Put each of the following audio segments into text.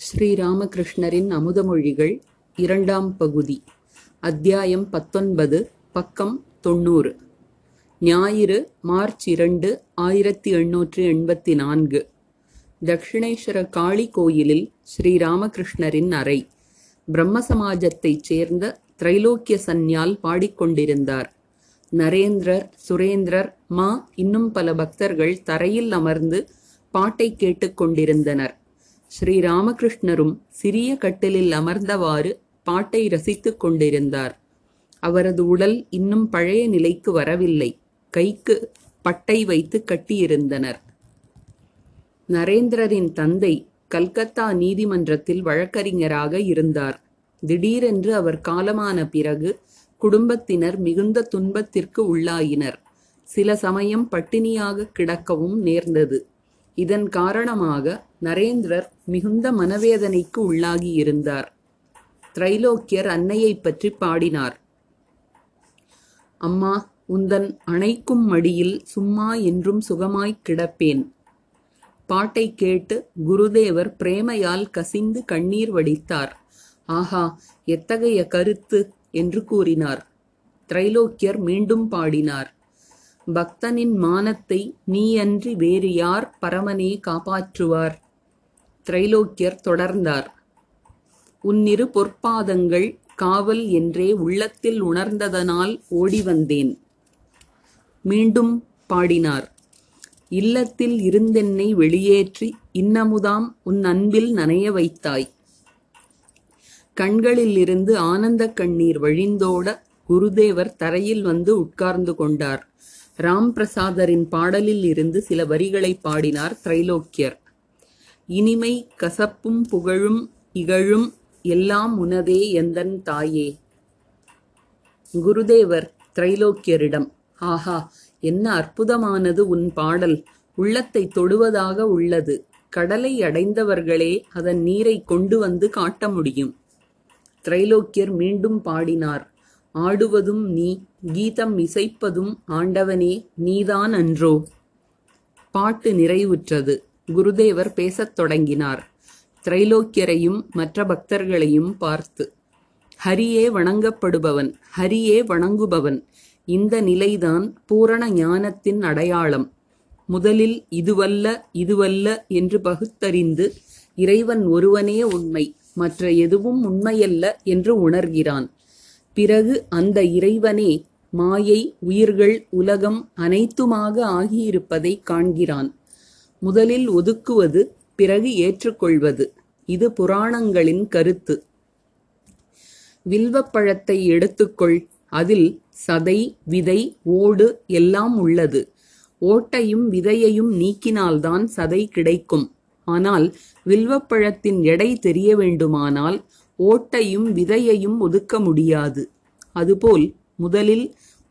ஸ்ரீராமகிருஷ்ணரின் அமுதமொழிகள் இரண்டாம் பகுதி அத்தியாயம் பத்தொன்பது பக்கம் தொண்ணூறு. ஞாயிறு மார்ச் இரண்டு ஆயிரத்தி எண்ணூற்று எண்பத்தி நான்கு தக்ஷிணேஸ்வர காளி கோயிலில் ஸ்ரீராமகிருஷ்ணரின் அறை. பிரம்ம சமாஜத்தைச் சேர்ந்த திரைலோக்கிய சந்நியால் பாடிக்கொண்டிருந்தார். நரேந்திரர் சுரேந்திரர் மா இன்னும் பல பக்தர்கள் தரையில் அமர்ந்து பாட்டை கேட்டுக்கொண்டிருந்தனர் ஸ்ரீராமகிருஷ்ணரும் சிறிய கட்டிலில் அமர்ந்தவாறு பாட்டை ரசித்துக் கொண்டிருந்தார். அவரது உடல் இன்னும் பழைய நிலைக்கு வரவில்லை. கைக்கு பட்டை வைத்து கட்டியிருந்தனர். நரேந்திரரின் தந்தை கல்கத்தா நீதிமன்றத்தில் வழக்கறிஞராக இருந்தார். திடீரென்று அவர் காலமான பிறகு குடும்பத்தினர் மிகுந்த துன்பத்திற்கு உள்ளாயினர். சில சமயம் பட்டினியாக கிடக்கவும் நேர்ந்தது. இதன் காரணமாக நரேந்திரர் மிகுந்த மனவேதனைக்கு உள்ளாகி இருந்தார். திரைலோக்கியர் அன்னையைப் பற்றி பாடினார். அம்மா உந்தன் அணைக்கும் மடியில் சும்மா என்றும் சுகமாய்க் கிடப்பேன் பாட்டை கேட்டு குருதேவர் பிரேமையால் கசிந்து கண்ணீர் வடித்தார். ஆஹா எத்தகைய கருத்து என்று கூறினார். திரைலோக்கியர் மீண்டும் பாடினார். பக்தனின் மானத்தை நீயன்றி வேறு யார் பரமனே காப்பாற்றுவார்? திரைலோக்கியர் தொடர்ந்தார். உன்னிரு பொற்பாதங்கள் காவல் என்றே உள்ளத்தில் உணர்ந்ததனால் ஓடி வந்தேன். மீண்டும் பாடினார். இல்லத்தில் இருந்தென்னை வெளியேற்றி இன்னமுதாம் உன் அன்பில் நனைய வைத்தாய். கண்களிலிருந்து ஆனந்த கண்ணீர் வழிந்தோட குருதேவர் தரையில் வந்து உட்கார்ந்து கொண்டார். ராம் பிரசாதரின் பாடலில் இருந்து சில வரிகளை பாடினார் திரைலோக்கியர். இனிமை கசப்பும் புகழும் இகழும் எல்லாம் உனதே எந்தன் தாயே. குருதேவர் திரைலோக்கியரிடம் ஆஹா என்ன அற்புதமானது உன் பாடல். உள்ளத்தை தொடுவதாக உள்ளது. கடலை அடைந்தவர்களே அதன் நீரை கொண்டு வந்து காட்ட முடியும் திரைலோக்கியர் மீண்டும் பாடினார் ஆடுவதும் நீ கீதம் இசைப்பதும் ஆண்டவனே நீதான் அன்றோ பாட்டு நிறைவுற்றது. குருதேவர் பேசத் தொடங்கினார். திரைலோக்கியரையும் மற்ற பக்தர்களையும் பார்த்து ஹரியே வணங்கப்படுபவன் ஹரியே வணங்குபவன் இந்த நிலைதான் பூரண ஞானத்தின் அடையாளம். முதலில் இதுவல்ல இதுவல்ல என்று பகுத்தறிந்து இறைவன் ஒருவனே உண்மை மற்ற எதுவும் உண்மையல்ல என்று உணர்கிறான். பிறகு அந்த இறைவனே மாயை உயிர்கள் உலகம் அனைத்துமாக ஆகியிருப்பதை காண்கிறான். முதலில் ஒதுக்குவது பிறகு ஏற்றுக்கொள்வது. இது புராணங்களின் கருத்து. வில்வப்பழத்தை எடுத்துக்கொள். அதில் சதை விதை ஓடு எல்லாம் உள்ளது. ஓட்டையும் விதையையும் நீக்கினால்தான் சதை கிடைக்கும். ஆனால் வில்வப்பழத்தின் எடை தெரிய வேண்டுமானால் ஓட்டையும் விதையையும் ஒதுக்க முடியாது. அதுபோல் முதலில்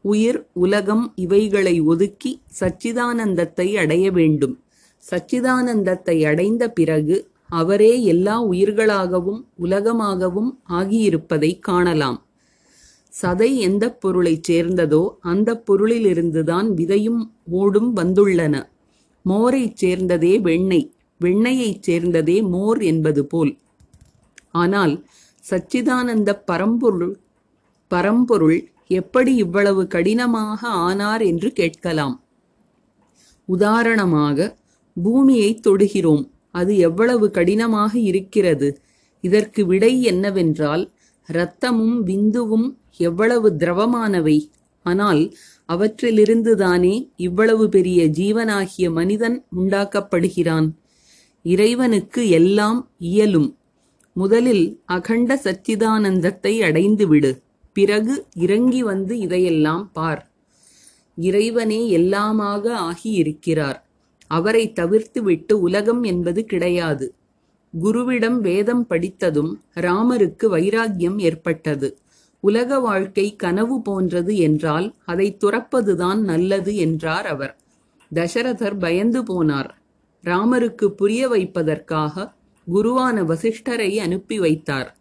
உயிர் உலகம் இவைகளை ஒதுக்கி சச்சிதானந்தத்தை அடைய வேண்டும். சச்சிதானந்தத்தை அடைந்த பிறகு அவரே எல்லா உயிர்களாகவும் உலகமாகவும் ஆகியிருப்பதை காணலாம். சதை எந்த பொருளைச் சேர்ந்ததோ அந்த பொருளிலிருந்துதான் விதையும் ஓடும் வந்துள்ளன. மோரைச் சேர்ந்ததே வெண்ணெய் வெண்ணெயைச் சேர்ந்ததே மோர் என்பது போல். ஆனால் சச்சிதானந்த பரம்பொருள் பரம்பொருள் எப்படி இவ்வளவு கடினமாக ஆனார் என்று கேட்கலாம். உதாரணமாக பூமியை தொடுகிறோம். அது எவ்வளவு கடினமாக இருக்கிறது. இதற்கு விடை என்னவென்றால் இரத்தமும் விந்துவும் எவ்வளவு திரவமானவை. ஆனால் அவற்றிலிருந்துதானே இவ்வளவு பெரிய ஜீவனாகிய மனிதன் உண்டாக்கப்படுகிறான். இறைவனுக்கு எல்லாம் இயலும். முதலில் அகண்ட சச்சிதானந்தத்தை அடைந்துவிடு. பிறகு இறங்கி வந்து இதையெல்லாம் பார். இறைவனே எல்லாமாக ஆகியிருக்கிறார். அவரை தவிர்த்துவிட்டு உலகம் என்பது கிடையாது. குருவிடம் வேதம் படித்ததும் ராமருக்கு வைராக்கியம் ஏற்பட்டது. உலக வாழ்க்கை கனவு போன்றது என்றால் அதை துறப்பதுதான் நல்லது என்றார் அவர். தசரதர் பயந்து போனார். ராமருக்கு புரிய வைப்பதற்காக குருவான வசிஷ்டரை அனுப்பி வைத்தார்.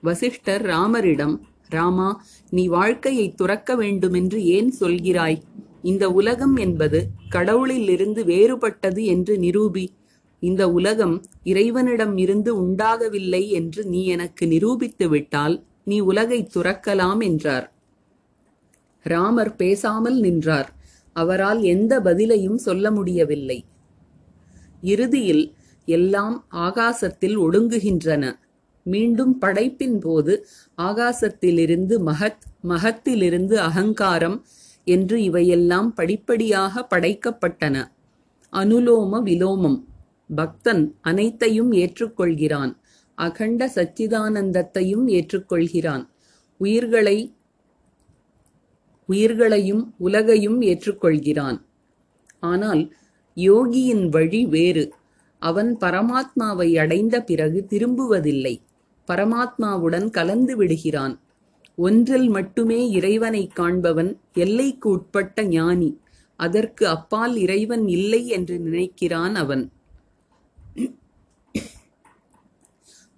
வசிஷ்டர் ராமரிடம் ராமா நீ வாழ்க்கையை துறக்க வேண்டுமென்று ஏன் சொல்கிறாய்? இந்த உலகம் என்பது கடவுளிலிருந்து வேறுபட்டது என்று நிரூபி. இந்த உலகம் இறைவனிடம் இருந்து உண்டாகவில்லை என்று நீ எனக்கு நிரூபித்து விட்டால் நீ உலகை துறக்கலாம் என்றார். ராமர் பேசாமல் நின்றார். அவரால் எந்த பதிலையும் சொல்ல முடியவில்லை. இறுதியில் எல்லாம் ஆகாசத்தில் ஒடுங்குகின்றன. மீண்டும் படைப்பின் போது ஆகாசத்திலிருந்து மகத் மகத்திலிருந்து அகங்காரம் என்று இவையெல்லாம் படிப்படியாக படைக்கப்பட்டன. அனுலோம விலோமம். பக்தன் அனைத்தையும் ஏற்றுக்கொள்கிறான். அகண்ட சச்சிதானந்தத்தையும் ஏற்றுக்கொள்கிறான். உயிர்களை உயிர்களையும் உலகையும் ஏற்றுக்கொள்கிறான். ஆனால் யோகியின் வழி வேறு. அவன் பரமாத்மாவை அடைந்த பிறகு திரும்புவதில்லை. பரமாத்மாவுடன் கலந்து விடுகிறான். ஒன்றில் மட்டுமே இறைவனை காண்பவன் எல்லைக்கு உட்பட்ட ஞானி. அதற்கு அப்பால் இறைவன் இல்லை என்று நினைக்கிறான் அவன்.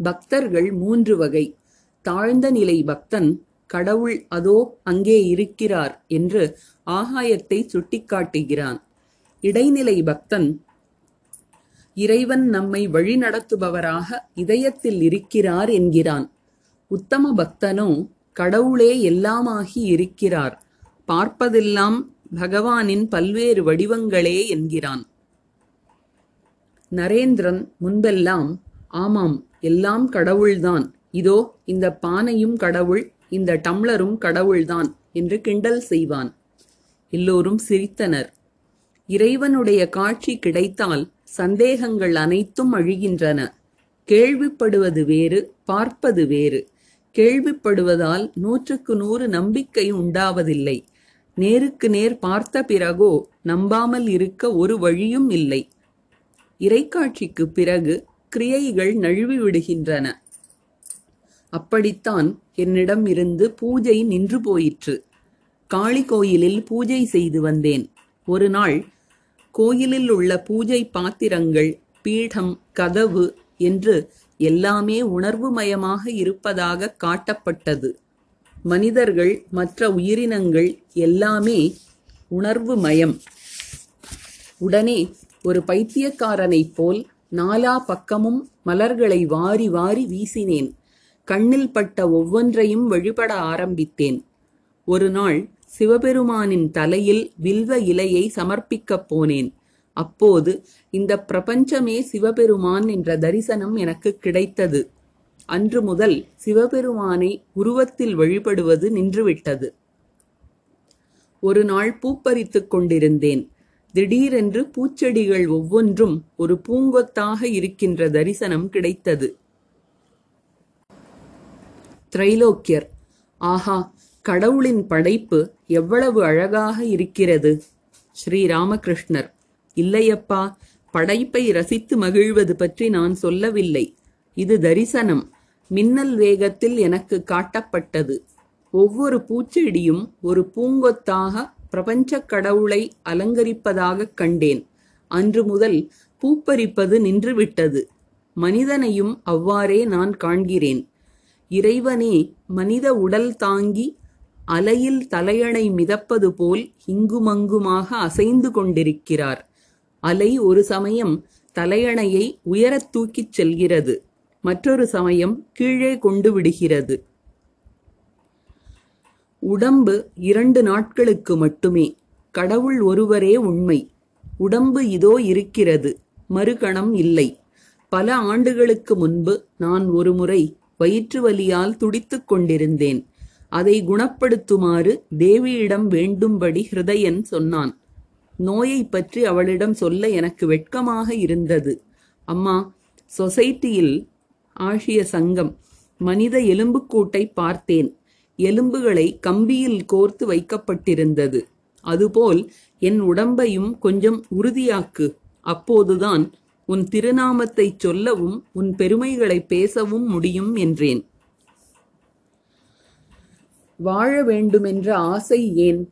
பக்தர்கள் மூன்று வகை. தாழ்ந்த நிலை பக்தன் கடவுள் அதோ அங்கே இருக்கிறார் என்று ஆகாயத்தை சுட்டிக்காட்டுகிறான். இடைநிலை பக்தன் இறைவன் நம்மை வழிநடத்துபவராக இதயத்தில் இருக்கிறார் என்கிறான். உத்தம பக்தனோ கடவுளே எல்லாமாகி இருக்கிறார். பார்ப்பதெல்லாம் பகவானின் பல்வேறு வடிவங்களே என்கிறான். நரேந்திரன் முன்பெல்லாம் ஆமாம் எல்லாம் கடவுள்தான். இதோ இந்த பானையும் கடவுள் இந்த டம்ளரும் கடவுள்தான் என்று கிண்டல் செய்வான். எல்லோரும் சிரித்தனர். இறைவனுடைய காட்சி கிடைத்தால் சந்தேகங்கள் அனைத்தும் அழிகின்றன. கேள்விப்படுவது வேறு பார்ப்பது வேறு. கேள்விப்படுவதால் நூற்றுக்கு நூறு நம்பிக்கை உண்டாவதில்லை. நேருக்கு நேர் பார்த்த பிறகோ நம்பாமல் இருக்க ஒரு வழியும் இல்லை. இறைக்காட்சிக்கு பிறகு கிரியைகள் நழுவி விடுகின்றன. அப்படித்தான் என்னிடம் இருந்து பூஜை நின்று போயிற்று. காளி கோயிலில் பூஜை செய்து வந்தேன். ஒரு நாள் கோயிலில் உள்ள பூஜை பாத்திரங்கள் பீடம் கதவு என்று எல்லாமே உணர்வுமயமாக இருப்பதாக காட்டப்பட்டது. மனிதர்கள் மற்ற உயிரினங்கள் எல்லாமே உணர்வுமயம். உடனே ஒரு பைத்தியக்காரனைப் போல் நாலா பக்கமும் மலர்களை வாரி வாரி வீசினேன். கண்ணில் பட்ட ஒவ்வொன்றையும் வழிபட ஆரம்பித்தேன். ஒரு நாள் சிவபெருமானின் தலையில் வில்வ இலையை சமர்ப்பிக்கப் போனேன். அப்போது இந்த பிரபஞ்சமே சிவபெருமான் என்ற தரிசனம் எனக்கு கிடைத்தது. அன்று முதல் சிவபெருமானை உருவத்தில் வழிபடுவது நின்றுவிட்டது. ஒரு நாள் பூப்பறித்துக் கொண்டிருந்தேன். திடீரென்று பூச்செடிகள் ஒவ்வொன்றும் ஒரு பூங்கொத்தாக இருக்கின்ற தரிசனம் கிடைத்தது. திரைலோக்கியர் ஆஹா கடவுளின் படைப்பு எவ்வளவு அழகாக இருக்கிறது! ஸ்ரீ ராமகிருஷ்ணர் இல்லையப்பா படைப்பை ரசித்து மகிழ்வது பற்றி நான் சொல்லவில்லை. இது தரிசனம். மின்னல் வேகத்தில் எனக்கு காட்டப்பட்டது. ஒவ்வொரு பூச்செடியும் ஒரு பூங்கொத்தாக பிரபஞ்சக் கடவுளை அலங்கரிப்பதாகக் கண்டேன். அன்று முதல் பூப்பறிப்பது நின்றுவிட்டது. மனிதனையும் அவ்வாறே நான் காண்கிறேன். இறைவனே மனித உடல் தாங்கி அலையில் தலையணை மிதப்பது போல் இங்குமங்குமாக அசைந்து கொண்டிருக்கிறார். அலை ஒரு சமயம் தலையணையை உயரத் தூக்கிச் செல்கிறது மற்றொரு சமயம் கீழே கொண்டு விடுகிறது. உடம்பு இரண்டு நாட்களுக்கு மட்டுமே கடவுள் ஒருவரே உண்மை. உடம்பு இதோ இருக்கிறது மறுகணம் இல்லை. பல ஆண்டுகளுக்கு முன்பு நான் ஒருமுறை வயிற்று வலியால் துடித்துக் கொண்டிருந்தேன். அதை குணப்படுத்துமாறு தேவியிடம் வேண்டும்படி ஹிருதயன் சொன்னான். நோயை பற்றி அவளிடம் சொல்ல எனக்கு வெட்கமாக இருந்தது. அம்மா சொசைட்டியில் ஆசிய சங்கம் மனித எலும்புக்கூட்டை பார்த்தேன். எலும்புகளை கம்பியில் கோர்த்து வைக்கப்பட்டிருந்தது. அதுபோல் என் உடம்பையும் கொஞ்சம் உறுதியாக்கு. அப்போதுதான் உன் திருநாமத்தைச் சொல்லவும் உன் பெருமைகளை பேசவும் முடியும் என்றேன். வாழ வேண்டுமென்ற ஆசை ஏன்?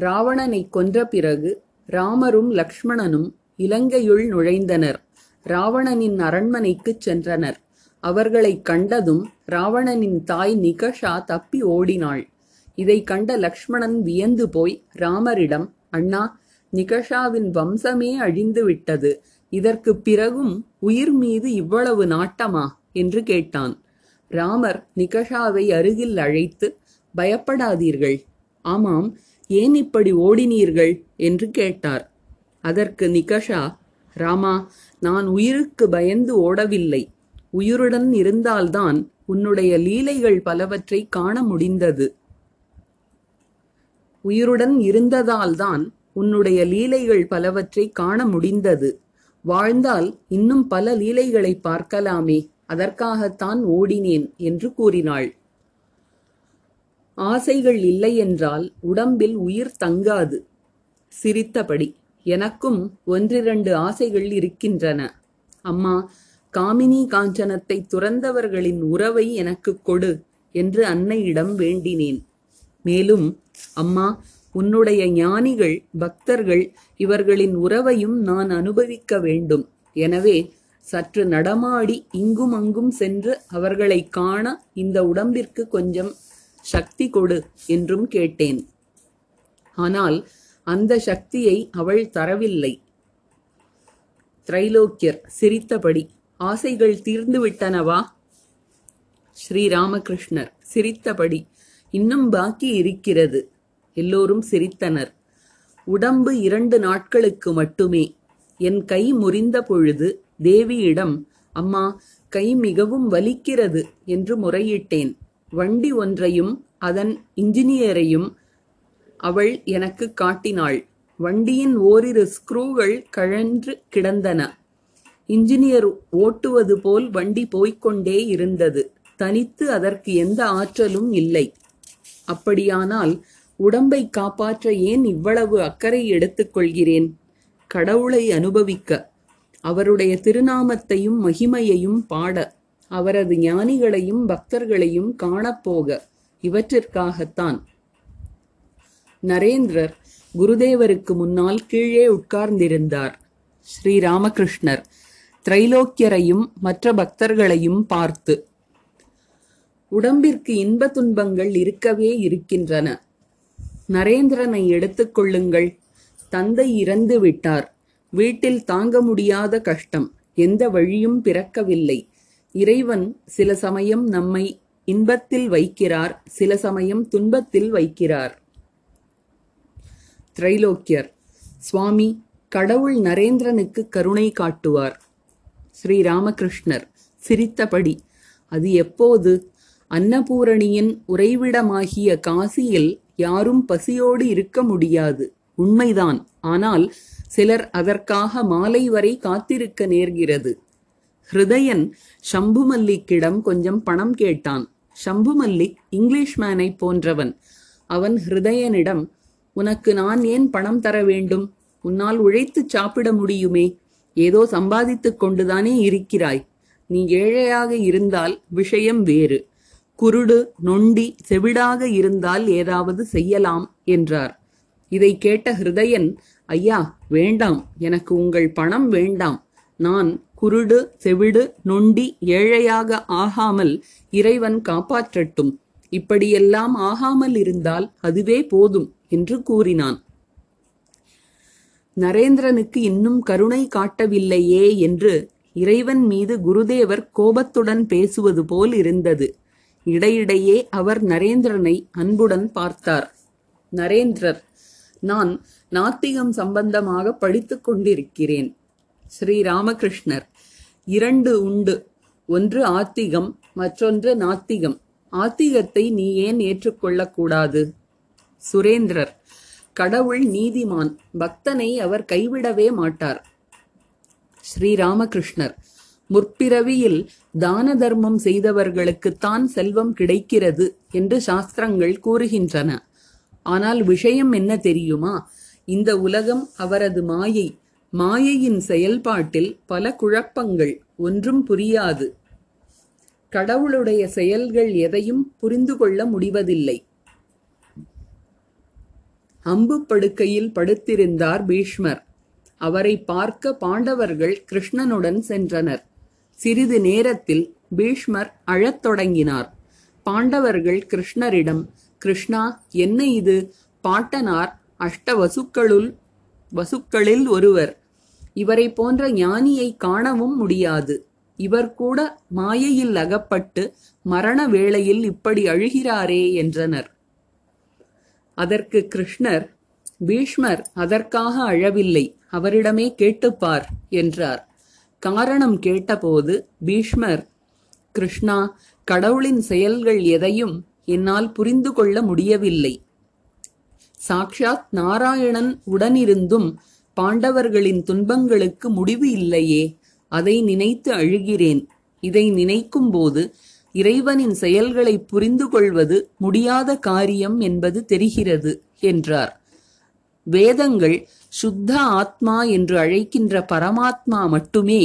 ராவணனை கொன்ற பிறகு ராமரும் லக்ஷ்மணனும் இலங்கையுள் நுழைந்தனர். ராவணனின் அரண்மனைக்குச் சென்றனர். அவர்களைக் கண்டதும் ராவணனின் தாய் நிகஷா தப்பி ஓடினாள். இதை கண்ட லக்ஷ்மணன் வியந்து போய் ராமரிடம் அண்ணா நிகஷாவின் வம்சமே அழிந்து விட்டது. இதற்குப் பிறகும் உயிர் மீது இவ்வளவு நாட்டமா? என்று கேட்டான். ராமர் நிகஷாவை அருகில் அழைத்து பயப்படாதீர்கள். ஆமாம் ஏன் இப்படி ஓடினீர்கள்? என்று கேட்டார். அதற்கு நிகஷா ராமா நான் உயிருக்கு பயந்து ஓடவில்லை. உயிருடன் இருந்தால்தான் உன்னுடைய லீலைகள் பலவற்றை காண முடிந்தது. உயிருடன் இருந்ததால்தான் உன்னுடைய லீலைகள் பலவற்றை காண முடிந்தது. வாழ்ந்தால் இன்னும் பல லீலைகளை பார்க்கலாமே. அதற்காகத்தான் ஓடினேன் என்று கூறினாள். ஆசைகள் இல்லையென்றால் உடம்பில் உயிர் தங்காது. சிரித்தபடி எனக்கும் ஒன்றிரண்டு ஆசைகள் இருக்கின்றன. அம்மா காமினி காஞ்சனத்தை துறந்தவர்களின் உறவை எனக்குக் கொடு என்று அன்னையிடம் வேண்டினேன். மேலும் அம்மா உன்னுடைய ஞானிகள் பக்தர்கள் இவர்களின் உறவையும் நான் அனுபவிக்க வேண்டும். எனவே சற்று நடமாடி இங்கும் அங்கும் சென்று அவர்களைக் காண இந்த உடம்பிற்கு கொஞ்சம் சக்தி கொடு என்றும் கேட்டேன். ஆனால் அந்த சக்தியை அவள் தரவில்லை. திரைலோக்கியர் சிரித்தபடி ஆசைகள் தீர்ந்து விட்டனவா ஸ்ரீராமகிருஷ்ணர் சிரித்தபடி இன்னும் பாக்கி இருக்கிறது. எல்லோரும் சிரித்தனர். உடம்பு இரண்டு நாட்களுக்கு மட்டுமே. என் கை முறிந்த பொழுது தேவியிடம் அம்மா கை மிகவும் வலிக்கிறது என்று முறையிட்டேன். வண்டி ஒன்றையும் அதன் இன்ஜினியரையும் அவள் எனக்கு காட்டினாள். வண்டியின் ஓரிரு ஸ்க்ரூகள் கழன்று கிடந்தன. இன்ஜினியர் ஓட்டுவது போல் வண்டி போய்க்கொண்டே இருந்தது. தனித்து அதற்கு எந்த ஆற்றலும் இல்லை. அப்படியானால் உடம்பை காப்பாற்ற ஏன் இவ்வளவு அக்கறை எடுத்துக்கொள்கிறேன் கடவுளை அனுபவிக்க. அவருடைய திருநாமத்தையும் மகிமையையும் பாட. அவரது ஞானிகளையும் பக்தர்களையும் காணப்போக இவற்றிற்காகத்தான். நரேந்திரர் குருதேவருக்கு முன்னால் கீழே உட்கார்ந்திருந்தார். ஸ்ரீராமகிருஷ்ணர் திரைலோக்கியரையும் மற்ற பக்தர்களையும் பார்த்து உடம்பிற்கு இன்ப துன்பங்கள் இருக்கவே இருக்கின்றன. நரேந்திரனை எடுத்துக்கொள்ளுங்கள் தந்தை இறந்து விட்டார். வீட்டில் தாங்க முடியாத கஷ்டம். எந்த வழியும் பிறக்கவில்லை. இறைவன் சில சமயம் நம்மை இன்பத்தில் வைக்கிறார் சில சமயம் துன்பத்தில் வைக்கிறார். திரைலோக்கியர் சுவாமி கடவுள் நரேந்திரனுக்கு கருணை காட்டுவார். ஸ்ரீராமகிருஷ்ணர் சிரித்தபடி அது எப்போது? அன்னபூரணியின் உறைவிடமாகிய காசியில் யாரும் பசியோடு இருக்க முடியாது. உண்மைதான். ஆனால் சிலர் அதற்காக மாலை வரை காத்திருக்க நேர்கிறது. ஹிருதயன் சம்புமல்லிக்கிடம் கொஞ்சம் பணம் கேட்டான். சம்புமல்லிக் இங்கிலீஷ் மேனை போன்றவன். அவன் ஹிருதயனிடம் உனக்கு நான் ஏன் பணம் தர வேண்டும்? உன்னால் உழைத்துச் சாப்பிட முடியுமே. ஏதோ சம்பாதித்துக் கொண்டுதானே இருக்கிறாய். நீ ஏழையாக இருந்தால் விஷயம் வேறு. குருடு நொண்டி செவிடாக இருந்தால் ஏதாவது செய்யலாம் என்றார். இதை கேட்ட ஹிருதயன் ஐயா வேண்டாம். எனக்கு உங்கள் பணம் வேண்டாம். நான் குருடு செவிடு நொண்டி ஏழையாக ஆகாமல் இறைவன் காப்பாற்றட்டும். இப்படியெல்லாம் ஆகாமல் இருந்தால் அதுவே போதும் என்று கூறினான். நரேந்திரனுக்கு இன்னும் கருணை காட்டவில்லையே என்று இறைவன் மீது குருதேவர் கோபத்துடன் பேசுவது போல் இருந்தது. இடையிடையே அவர் நரேந்திரனை அன்புடன் பார்த்தார். நரேந்திரர் நான் நாத்திகம் சம்பந்தமாக படித்துக் கொண்டிருக்கிறேன். ஸ்ரீ ராமகிருஷ்ணர் இரண்டு உண்டு. ஒன்று ஆத்திகம் மற்றொன்று நாத்திகம். ஆத்திகத்தை நீ ஏன் ஏற்றுக்கொள்ளக்கூடாது சுரேந்திரர். கடவுள் நீதிமான். பக்தனை அவர் கைவிடவே மாட்டார். ஸ்ரீராமகிருஷ்ணர். முற்பிறவியில் தான தர்மம் செய்தவர்களுக்குத்தான் செல்வம் கிடைக்கிறது என்று சாஸ்திரங்கள் கூறுகின்றன. ஆனால் விஷயம் என்ன தெரியுமா? இந்த உலகம் அவரது மாயை. மாயையின் செயல்பாட்டில் பல குழப்பங்கள் ஒன்றும் புரியாது. கடவுளுடைய செயல்கள் எதையும் புரிந்து கொள்ள முடிவதில்லை. அம்பு படுக்கையில் படுத்திருந்தார் பீஷ்மர். அவரை பார்க்க பாண்டவர்கள் கிருஷ்ணனுடன் சென்றனர். சிறிது நேரத்தில் பீஷ்மர் அழத் தொடங்கினார். பாண்டவர்கள் கிருஷ்ணரிடம் கிருஷ்ணா என்ன இது? பாட்டனார் அஷ்ட வசுக்களுள் வசுக்களில் ஒருவர். இவரை போன்ற ஞானியை காணவும் முடியாது. இவர் கூட மாயையில் அகப்பட்டு மரண வேளையில் இப்படி அழுகிறாரே என்றனர். அதற்கு கிருஷ்ணர் பீஷ்மர் அதற்காக அழவில்லை அவரிடமே கேட்டுப்பார் என்றார். காரணம் கேட்டபோது பீஷ்மர் கிருஷ்ணா கடவுளின் செயல்கள் எதையும் என்னால் புரிந்து கொள்ள முடியவில்லை. சாக்ஷாத் நாராயணன் உடனிருந்தும் பாண்டவர்களின் துன்பங்களுக்கு முடிவு இல்லையே அதை நினைத்து அழுகிறேன். இதை நினைக்கும்போது இறைவனின் செயல்களை புரிந்து கொள்வது முடியாத காரியம் என்பது தெரிகிறது என்றார். வேதங்கள் சுத்த ஆத்மா என்று அழைக்கின்ற பரமாத்மா மட்டுமே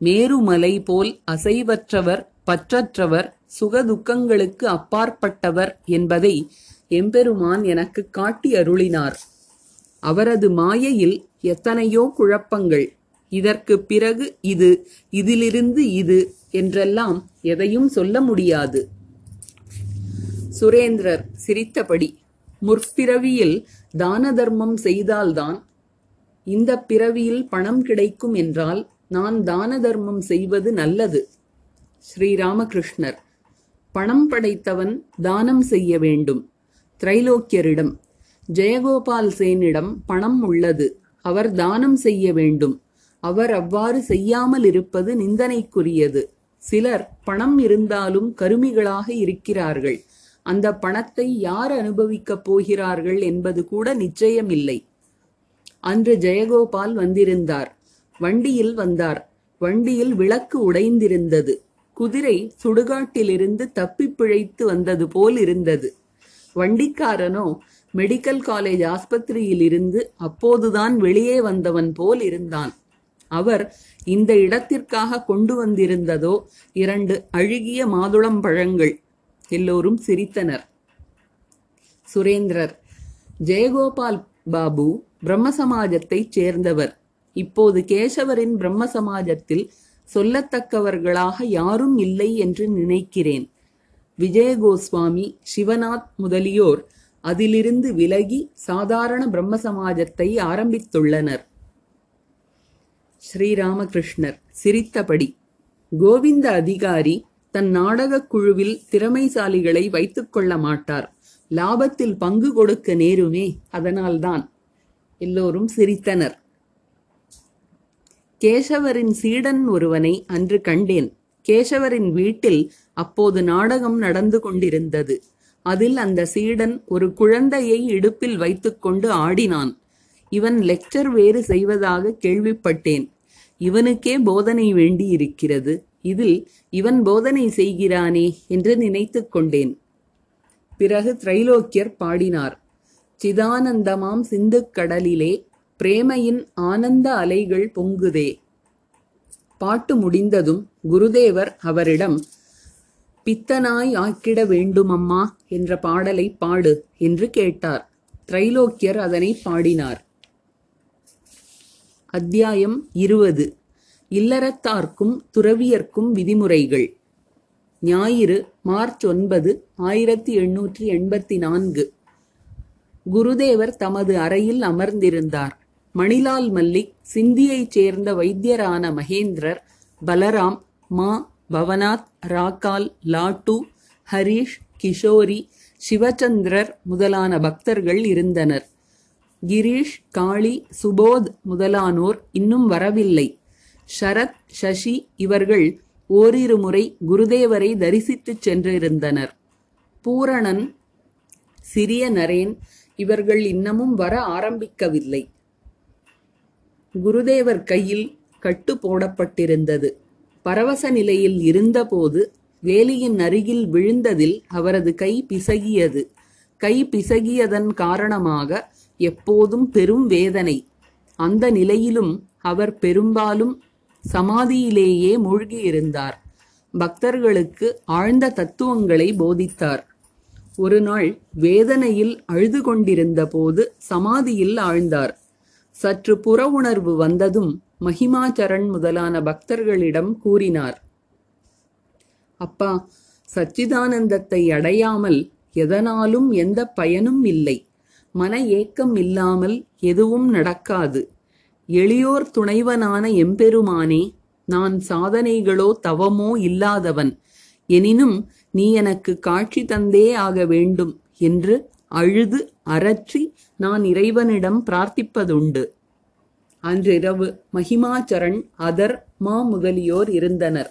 மேருமலை போல் அசைவற்றவர் பற்றற்றவர் சுகதுக்கங்களுக்கு அப்பாற்பட்டவர் என்பதை எம்பெருமான் எனக்கு காட்டி அருளினார். அவரது மாயையில் எத்தனையோ குழப்பங்கள். இதற்கு பிறகு இது இதிலிருந்து இது என்றெல்லாம் எதையும் சொல்ல முடியாது. சுரேந்திரர் சிரித்தபடி முற்பிறவியில் தான தர்மம் செய்தால்தான் இந்த பிறவியில் பணம் கிடைக்கும் என்றால் நான் தான தர்மம் செய்வது நல்லது. ஸ்ரீராமகிருஷ்ணர் பணம் படைத்தவன் தானம் செய்ய வேண்டும். திரைலோக்கியரிடம் ஜெயகோபால் சேனிடம் பணம் உள்ளது. அவர் தானம் செய்ய வேண்டும். அவர் அவ்வாறு செய்யாமல் இருப்பது நிந்தனைக்குரியது. சிலர் பணம் இருந்தாலும் கருமிகளாக இருக்கிறார்கள். அந்த பணத்தை யார் அனுபவிக்கப் போகிறார்கள் என்பது கூட நிச்சயமில்லை. அன்று ஜெயகோபால் வந்திருந்தார். வண்டியில் வந்தார். வண்டியில் விளக்கு உடைந்திருந்தது. குதிரை சுடுகாட்டிலிருந்து தப்பி பிழைத்து வந்தது போல் இருந்தது. வண்டிக்காரனோ மெடிக்கல் காலேஜ் ஆஸ்பத்திரியில் இருந்து அப்போதுதான் வெளியே வந்தவன் போல் இருந்தான். அவர் இந்த இடத்திற்காக கொண்டு வந்திருந்ததோ இரண்டு அழுகிய மாதுளம் பழங்கள். எல்லோரும் சிரித்தனர். சுரேந்திரர் ஜெயகோபால் பாபு பிரம்ம சமாஜத்தைச் சேர்ந்தவர். இப்போது கேசவரின் பிரம்ம சமாஜத்தில் சொல்லத்தக்கவர்களாக யாரும் இல்லை என்று நினைக்கிறேன். விஜயகோஸ்வாமி சிவநாத் முதலியோர் அதிலிருந்து விலகி சாதாரண பிரம்ம சமாஜத்தை ஆரம்பித்துள்ளனர். ஸ்ரீராமகிருஷ்ணர் சிரித்தபடி கோவிந்த அதிகாரி தன் நாடகக் குழுவில் திறமைசாலிகளை வைத்துக் கொள்ள மாட்டார். லாபத்தில் பங்கு கொடுக்க நேருமே அதனால்தான் எல்லோரும் சிரித்தனர். கேசவரின் சீடன் ஒருவனை அன்று கண்டேன். கேசவரின் வீட்டில் அப்போது நாடகம் நடந்து கொண்டிருந்தது. அதில் அந்த சீடன் ஒரு குழந்தையை இடுப்பில் வைத்துக்கொண்டு ஆடினான். இவன் லெக்சர் வேறு செய்வதாக கேள்விப்பட்டேன். இவனுக்கே போதனை வேண்டியிருக்கிறது. இதில் இவன் போதனை செய்கிறானே என்று நினைத்துக் கொண்டேன். பிறகு திரைலோக்கியர் பாடினார். சிதானந்தமாம் சிந்துக் கடலிலே பிரேமையின் ஆனந்த அலைகள் பொங்குதே பாட்டு முடிந்ததும் குருதேவர் அவரிடம் பித்தனாய் ஆக்கிட வேண்டுமம்மா என்ற பாடலை பாடு என்று கேட்டார். திரைலோக்கியர் அதனை பாடினார். அத்தியாயம் இருபது. இல்லறத்தார்க்கும் துறவியர்க்கும் விதிமுறைகள். ஞாயிறு மார்ச் ஒன்பது ஆயிரத்தி எண்ணூற்றி எண்பத்தி நான்கு குருதேவர் தமது அறையில் அமர்ந்திருந்தார். மணிலால் மல்லிக் சிந்தியைச் சேர்ந்த வைத்தியரான மகேந்திரர் பலராம் மா பவனாத் ராக்கால் லாட்டு ஹரீஷ் கிஷோரி சிவச்சந்திரர் முதலான பக்தர்கள் இருந்தனர். கிரீஷ் காளி சுபோத் முதலானோர் இன்னும் வரவில்லை. ஷரத் சசி இவர்கள் ஓரிரு முறை குருதேவரை தரிசித்துச் சென்றிருந்தனர். பூரணன் சிறிய நரேன் இவர்கள் இன்னமும் வர ஆரம்பிக்கவில்லை. குருதேவர் கையில் கட்டு போடப்பட்டிருந்தது. பரவச நிலையில் இருந்தபோது வேலியின் அருகில் விழுந்ததில் அவரது கை பிசகியது. கை பிசகியதன் காரணமாக எப்போதும் பெரும் வேதனை. அந்த நிலையிலும் அவர் பெரும்பாலும் சமாதியிலேயே மூழ்கியிருந்தார். பக்தர்களுக்கு ஆழ்ந்த தத்துவங்களை போதித்தார். ஒரு நாள் வேதனையில் அழுது கொண்டிருந்த போது சமாதியில் ஆழ்ந்தார். சற்று புற உணர்வு வந்ததும் மகிமாச்சரண் முதலான பக்தர்களிடம் கூறினார். அப்பா சச்சிதானந்தத்தை அடையாமல் எதனாலும் எந்த பயனும் இல்லை. மன ஏக்கம் இல்லாமல் எதுவும் நடக்காது. எளியோர் துணைவனான எம்பெருமானே நான் சாதனைகளோ தவமோ இல்லாதவன். எனினும் நீ எனக்கு காட்சி தந்தே ஆக வேண்டும் என்று அழுது அரற்றி நான் இறைவனிடம் பிரார்த்திப்பதுண்டு. அன்றிரவு மகிமாச்சரண் அதர் மா முதலியோர் இருந்தனர்.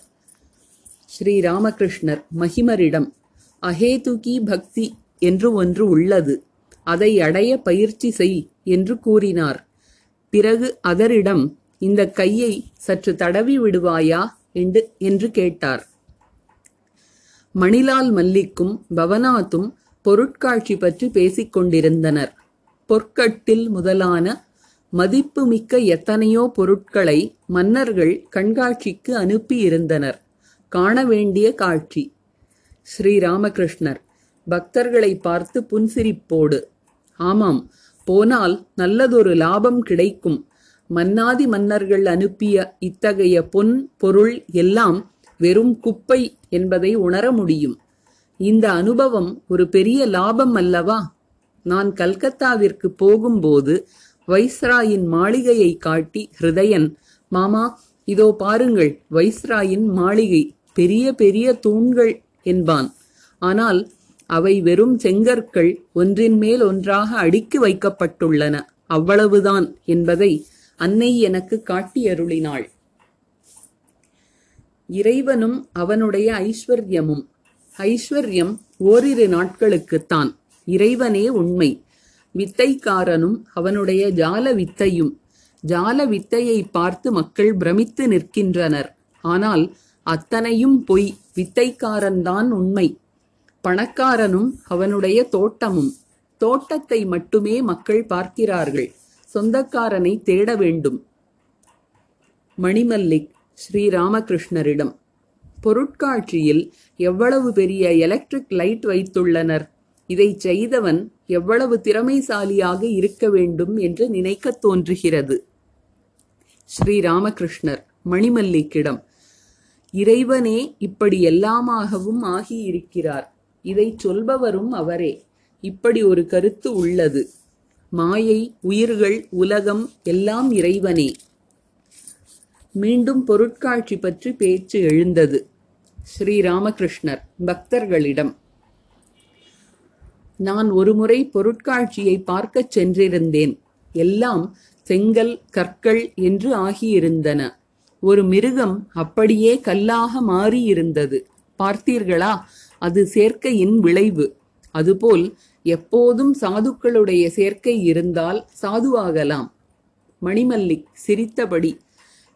ஸ்ரீ ராமகிருஷ்ணர் மகிமரிடம் அஹேதுகி பக்தி என்று ஒன்று உள்ளது. அதை அடைய பயிற்சி செய் என்று கூறினார். பிறகு அதரிடம் இந்த கையை சற்று தடவி விடுவாயா? என்று என்று கேட்டார். மணிலால் மல்லிக்கும் பவனாத்தும் பொருட்காட்சி பற்றி பேசிக் கொண்டிருந்தனர் பொற்கட்டில் முதலான மதிப்புமிக்க எத்தனையோ பொருட்களை மன்னர்கள் கண்காட்சிக்கு அனுப்பியிருந்தனர். காண வேண்டிய காட்சி. ஸ்ரீராமகிருஷ்ணர் பக்தர்களை பார்த்து புன்சிரிப்போடு ஆமாம் போனால் நல்லதொரு லாபம் கிடைக்கும். மன்னாதி மன்னர்கள் அனுப்பிய இத்தகைய பொன் பொருள் எல்லாம் வெறும் குப்பை என்பதை உணர முடியும். இந்த அனுபவம் ஒரு பெரிய லாபம் அல்லவா? நான் கல்கத்தாவிற்கு போகும்போது வைஸ்ராயின் மாளிகையை காட்டி ஹிருதயன் மாமா இதோ பாருங்கள் வைஸ்ராயின் மாளிகை பெரிய பெரிய தூண்கள் என்பான். ஆனால் அவை வெறும் செங்கற்கள் ஒன்றின் மேல் ஒன்றாக அடுக்கி வைக்கப்பட்டுள்ளன. அவ்வளவுதான் என்பதை அன்னை எனக்கு காட்டியருளினாள். இறைவனும் அவனுடைய ஐஸ்வர்யமும் ஐஸ்வர்யம் ஓரிரு நாட்களுக்குத்தான் இறைவனே உண்மை. வித்தைக்காரனும் அவனுடைய ஜால வித்தையும் ஜால வித்தையை பார்த்து மக்கள் பிரமித்து நிற்கின்றனர். ஆனால் அத்தனையும் பொய் வித்தைக்காரன்தான் உண்மை. பணக்காரனும் அவனுடைய தோட்டமும் தோட்டத்தை மட்டுமே மக்கள் பார்க்கிறார்கள். சொந்தக்காரனை தேட வேண்டும். மணிமல்லிக் ஸ்ரீராமகிருஷ்ணரிடம் பொருட்காட்சியில் எவ்வளவு பெரிய எலக்ட்ரிக் லைட் வைத்துள்ளனர். இதை செய்தவன் எவ்வளவு திறமைசாலியாக இருக்க வேண்டும் என்று நினைக்கத் தோன்றுகிறது. ஸ்ரீராமகிருஷ்ணர் மணிமல்லிக்கிடம் இறைவனே இப்படி எல்லாமாகவும் ஆகியிருக்கிறார். இதை சொல்பவரும் அவரே. இப்படி ஒரு கருத்து உள்ளது. மாயை உயிர்கள் உலகம் எல்லாம் இறைவனே. மீண்டும் பொருட்காட்சி பற்றி பேச்சு எழுந்தது. ஸ்ரீராமகிருஷ்ணர் பக்தர்களிடம் நான் ஒருமுறை பொருட்காட்சியை பார்க்கச் சென்றிருந்தேன். எல்லாம் செங்கல் கற்கள் என்று ஆகியிருந்தன. ஒரு மிருகம் அப்படியே கல்லாக மாறியிருந்தது. பார்த்தீர்களா? அது சேர்க்கையின் விளைவு. அதுபோல் எப்போதும் சாதுக்களுடைய சேர்க்கை இருந்தால் சாதுவாகலாம். மணிமல்லிக் சிரித்தபடி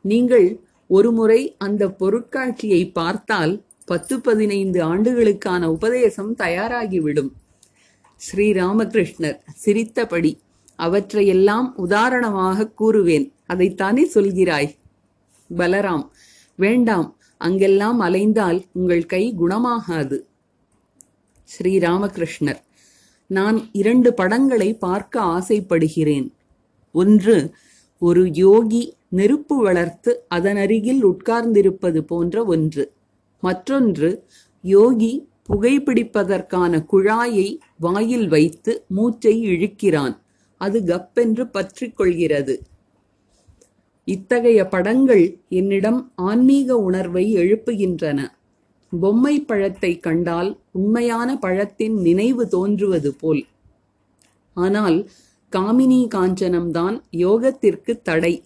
நீங்கள் ஒருமுறை அந்த பொருட்காட்சியை பார்த்தால் பத்து பதினைந்து ஆண்டுகளுக்கான உபதேசம் தயாராகிவிடும். ஸ்ரீராமகிருஷ்ணர் சிரித்தபடி அவற்றையெல்லாம் உதாரணமாக கூறுவேன். அதைத்தானே சொல்கிறாய்? பலராம் வேண்டாம் அங்கெல்லாம் அலைந்தால் உங்கள் கை குணமாகாது. ஸ்ரீராமகிருஷ்ணர் நான் இரண்டு படங்களை பார்க்க ஆசைப்படுகிறேன். ஒன்று ஒரு யோகி நெருப்பு வளர்த்து அதன் அருகில் உட்கார்ந்திருப்பது போன்ற ஒன்று. மற்றொன்று யோகி புகைப்பிடிப்பதற்கான குழாயை வாயில் வைத்து மூச்சை இழுக்கிறான். அது கப்பென்று பற்றிக்கொள்கிறது. இத்தகைய படங்கள் என்னிடம் ஆன்மீக உணர்வை எழுப்புகின்றன. பொம்மை பழத்தை கண்டால் உண்மையான பழத்தின் நினைவு தோன்றுவது போல். ஆனால் காமினி காஞ்சனம்தான் யோகத்திற்கு தடை.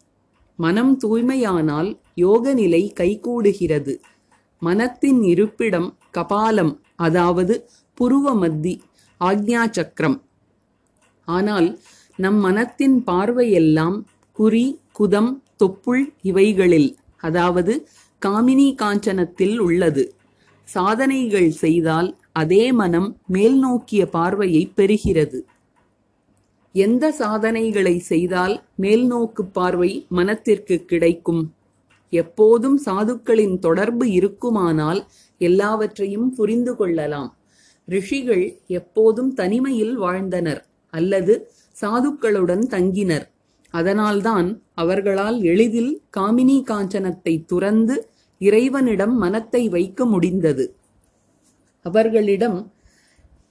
மனம் தூய்மையானால் யோக நிலை கைகூடுகிறது. மனத்தின் இருப்பிடம் கபாலம். அதாவது புருவ மத்தி ஆக்ஞா சக்கரம் ஆனால் நம் மனத்தின் பார்வையெல்லாம் குறி குதம் தொப்புள் இவைகளில் அதாவது காமினி காஞ்சனத்தில் உள்ளது. சாதனைகள் செய்தால் அதே மனம் மேல் நோக்கிய பார்வையை பெறுகிறது. எந்த சாதனைகளை செய்தால் மேல்நோக்கு பார்வை மனத்திற்கு கிடைக்கும்? எப்போதும் சாதுக்களின் தொடர்பு இருக்குமானால் எல்லாவற்றையும் புரிந்து கொள்ளலாம். ரிஷிகள் எப்போதும் தனிமையில் வாழ்ந்தனர் அல்லது சாதுக்களுடன் தங்கினர். அதனால்தான் அவர்களால் எளிதில் காமினி காஞ்சனத்தை துறந்து இறைவனிடம் மனத்தை வைக்க முடிந்தது. அவர்களிடம்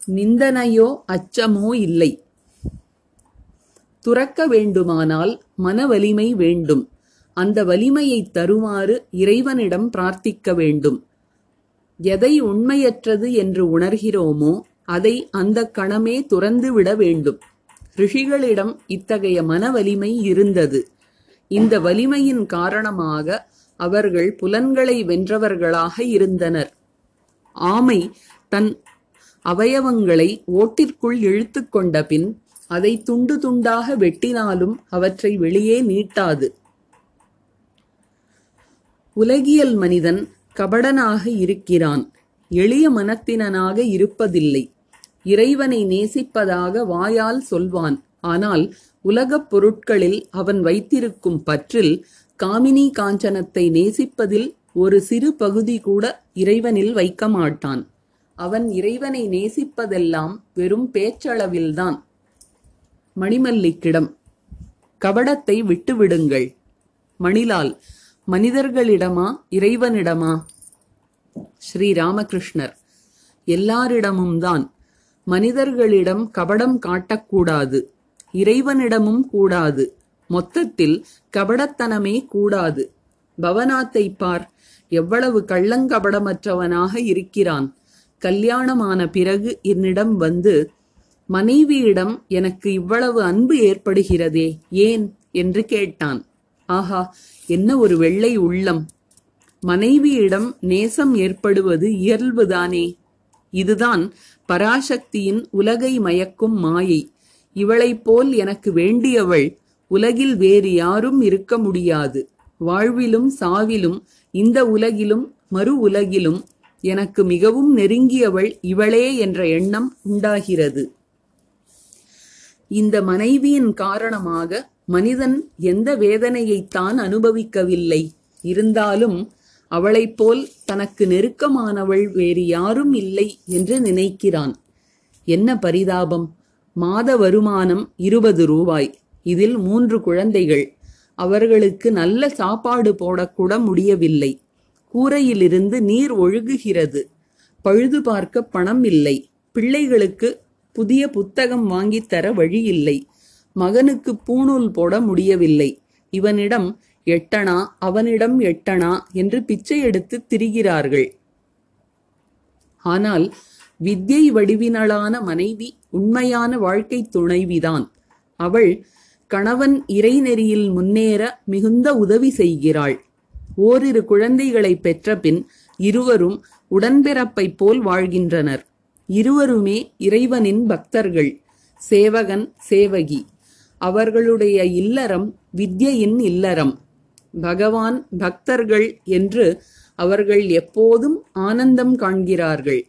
நிந்தனையோ அச்சமோ இல்லை. துறக்க வேண்டுமானால் மன வலிமை வேண்டும். அந்த வலிமையைத் தருமாறு இறைவனிடம் பிரார்த்திக்க வேண்டும். எதை உண்மையற்றது என்று உணர்கிறோமோ அதை அந்த கணமே துறந்து விட வேண்டும். ரிஷிகளிடம் இத்தகைய மன வலிமை இருந்தது. இந்த வலிமையின் காரணமாக அவர்கள் புலன்களை வென்றவர்களாக இருந்தனர். ஆமை தன் அவயவங்களை ஓட்டிற்குள் இழுத்து கொண்ட பின் அதை துண்டு துண்டாக வெட்டினாலும் அவற்றை வெளியே நீட்டாது. உலகியல் மனிதன் கபடனாக இருக்கிறான். எளிய மனத்தினனாக இருப்பதில்லை. இறைவனை நேசிப்பதாக வாயால் சொல்வான். ஆனால் உலகப் பொருட்களில் அவன் வைத்திருக்கும் பற்றில் காமினி காஞ்சனத்தை நேசிப்பதில் ஒரு சிறு பகுதி கூட இறைவனில் வைக்க மாட்டான் அவன் இறைவனை நேசிப்பதெல்லாம் வெறும் பேச்சளவில்தான். மணிமல்லிக்கிடம் கபடத்தை விட்டுவிடுங்கள். மணிலால் மனிதர்களிடமா இறைவனிடமா? ஸ்ரீ ராமகிருஷ்ணர் எல்லாரிடமும் தான் மனிதர்களிடம் கபடம் காட்டக்கூடாது. இறைவனிடமும் கூடாது. மொத்தத்தில் கபடத்தனமே கூடாது. பவனாத்தை பார் எவ்வளவு கள்ளங்கபடமற்றவனாக இருக்கிறான். கல்யாணமான பிறகு என்னிடம் வந்து மனைவியிடம் எனக்கு இவ்வளவு அன்பு ஏற்படுகிறதே ஏன்? என்று கேட்டான். ஆஹா என்ன ஒரு வெள்ளை உள்ளம்? மனைவியிடம் நேசம் ஏற்படுவது இயல்புதானே? இதுதான் பராசக்தியின் உலகை மயக்கும் மாயை. இவளைப் போல் எனக்கு வேண்டியவள் உலகில் வேறு யாரும் இருக்க முடியாது. வாழ்விலும் சாவிலும் இந்த உலகிலும் மறு உலகிலும் எனக்கு மிகவும் நெருங்கியவள் இவளே என்ற எண்ணம் உண்டாகிறது. இந்த மனைவியின் காரணமாக மனிதன் எந்த வேதனையைத்தான் அனுபவிக்கவில்லை. இருந்தாலும் அவளைப் போல் தனக்கு நெருக்கமானவள் வேறு யாரும் இல்லை என்று நினைக்கிறான். என்ன பரிதாபம்? மாத வருமானம் இருபது ரூபாய். இதில் மூன்று குழந்தைகள். அவர்களுக்கு நல்ல சாப்பாடு போடக்கூட முடியவில்லை. கூரையிலிருந்து நீர் ஒழுகுகிறது. பழுது பார்க்க பணம் இல்லை. பிள்ளைகளுக்கு புதிய புத்தகம் வாங்கித்தர வழியில்லை வழி இல்லை. மகனுக்கு பூணூல் போட முடியவில்லை. இவனிடம் எட்டனா அவனிடம் எட்டனா என்று பிச்சை எடுத்து திரிகிறார்கள். ஆனால் வித்யை வடிவினளான மனைவி உண்மையான வாழ்க்கை துணைவிதான். அவள் கணவன் இறைநெறியில் முன்னேற மிகுந்த உதவி செய்கிறாள். ஓரிரு குழந்தைகளை பெற்ற பின் இருவரும் உடன்பிறப்பைப் போல் வாழ்கின்றனர். இருவருமே இறைவனின் பக்தர்கள். சேவகன் சேவகி. அவர்களுடைய இல்லறம் வித்யின் இல்லறம். பகவான் பக்தர்கள் என்று அவர்கள் எப்போதும் ஆனந்தம் காண்கிறார்கள்.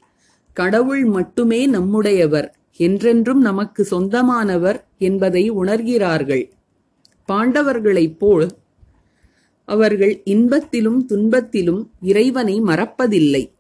கடவுள் மட்டுமே நம்முடையவர் என்றென்றும் நமக்கு சொந்தமானவர் என்பதை உணர்கிறார்கள். பாண்டவர்களைப் போல் அவர்கள் இன்பத்திலும் துன்பத்திலும் இறைவனை மறப்பதில்லை.